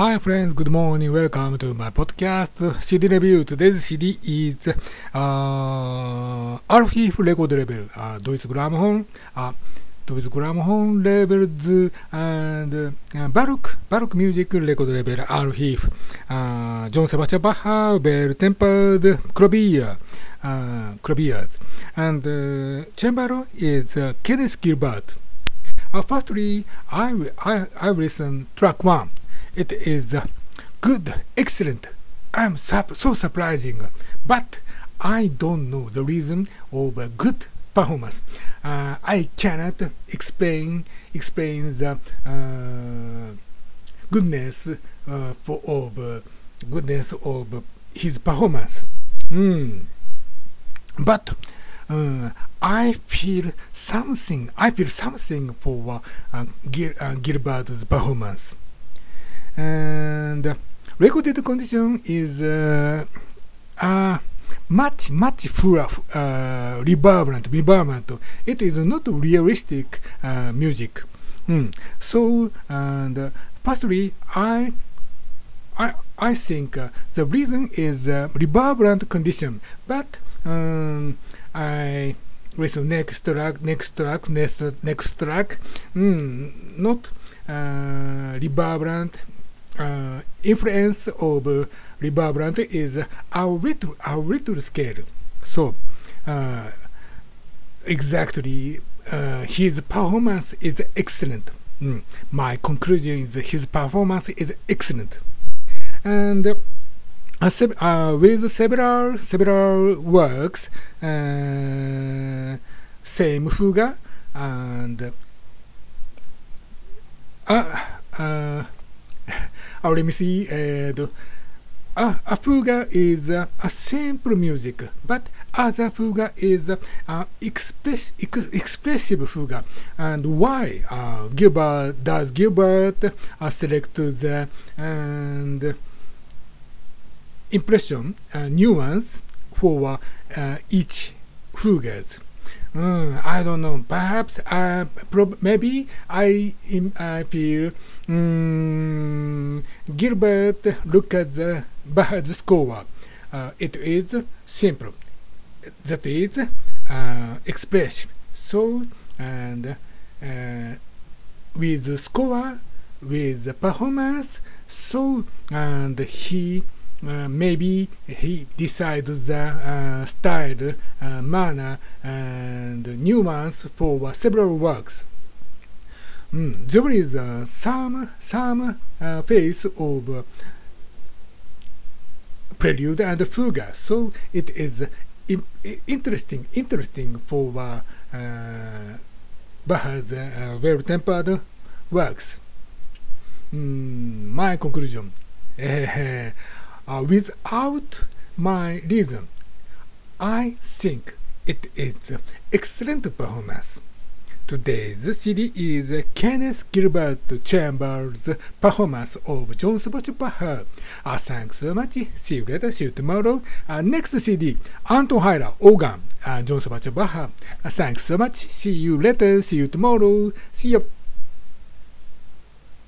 Hi friends, good morning, welcome to my podcast CD review. Today's CD is uh, Record Label, uh, Deutsche Grammophon, uh, Deutsche Grammophon Labels and uh, Baroque, Baroque Music Record Label Archiv, uh, John Sebastian Bach, Well Tempered, Clavier, uh, Claviers, and uh, Chamber is uh, Kenneth Gilbert. Uh, firstly, I, I, I listen track one. It is good, excellent. I'm so surprising, but I don't know the reason of a good performance. Uh, I cannot explain explain the uh, goodness uh, for of uh, goodness of his performance. Mm. But uh, I feel something. I feel something for uh, Gil- Gilbert's performance. And recorded condition is uh, uh, much much fuller, uh, reverberant, reverberant. It is not realistic uh, music. Mm. So and uh, firstly, I I I think uh, the reason is uh, reverberant condition, but um, I listen next track, next track, next next track. Mm, not uh, reverberant. Uh, influence of reverberant is a little a little scale. So uh, exactly, uh, his performance is excellent. Mm. My conclusion is his performance is excellent, and uh, sev- uh, with several several works, uh, same fuga and uh, uh, let me see. Uh, a fuga is uh, a simple music, but other fuga is uh, express, ex expressive fuga. And why uh, Gilbert does Gilbert select the and impression nuance for each fugas? Mm, I don't know. Perhaps, uh, maybe I I feel mm, Gilbert look at the Bach's score. Uh, it is simple. That is uh, expressive. So and uh, with the score, with the performance, so and he uh, maybe he decides the uh, style, uh, manner, and nuance for several works. Mm, there is uh, some some uh, phase of uh, prelude and fuga, so it is interesting interesting for uh, uh, Bach's uh, well-tempered works. Mm, my conclusion. uh, without my reason, I think it is excellent performance. Today's CD is Kenneth Gilbert Chambers' performance of John Sebastian Bach. Uh, thanks so much. See you later. See you tomorrow. Uh, next CD, Anton Heiller, organ, John Sebastian Bach. Uh, thanks so much. See you later. See you tomorrow. See you.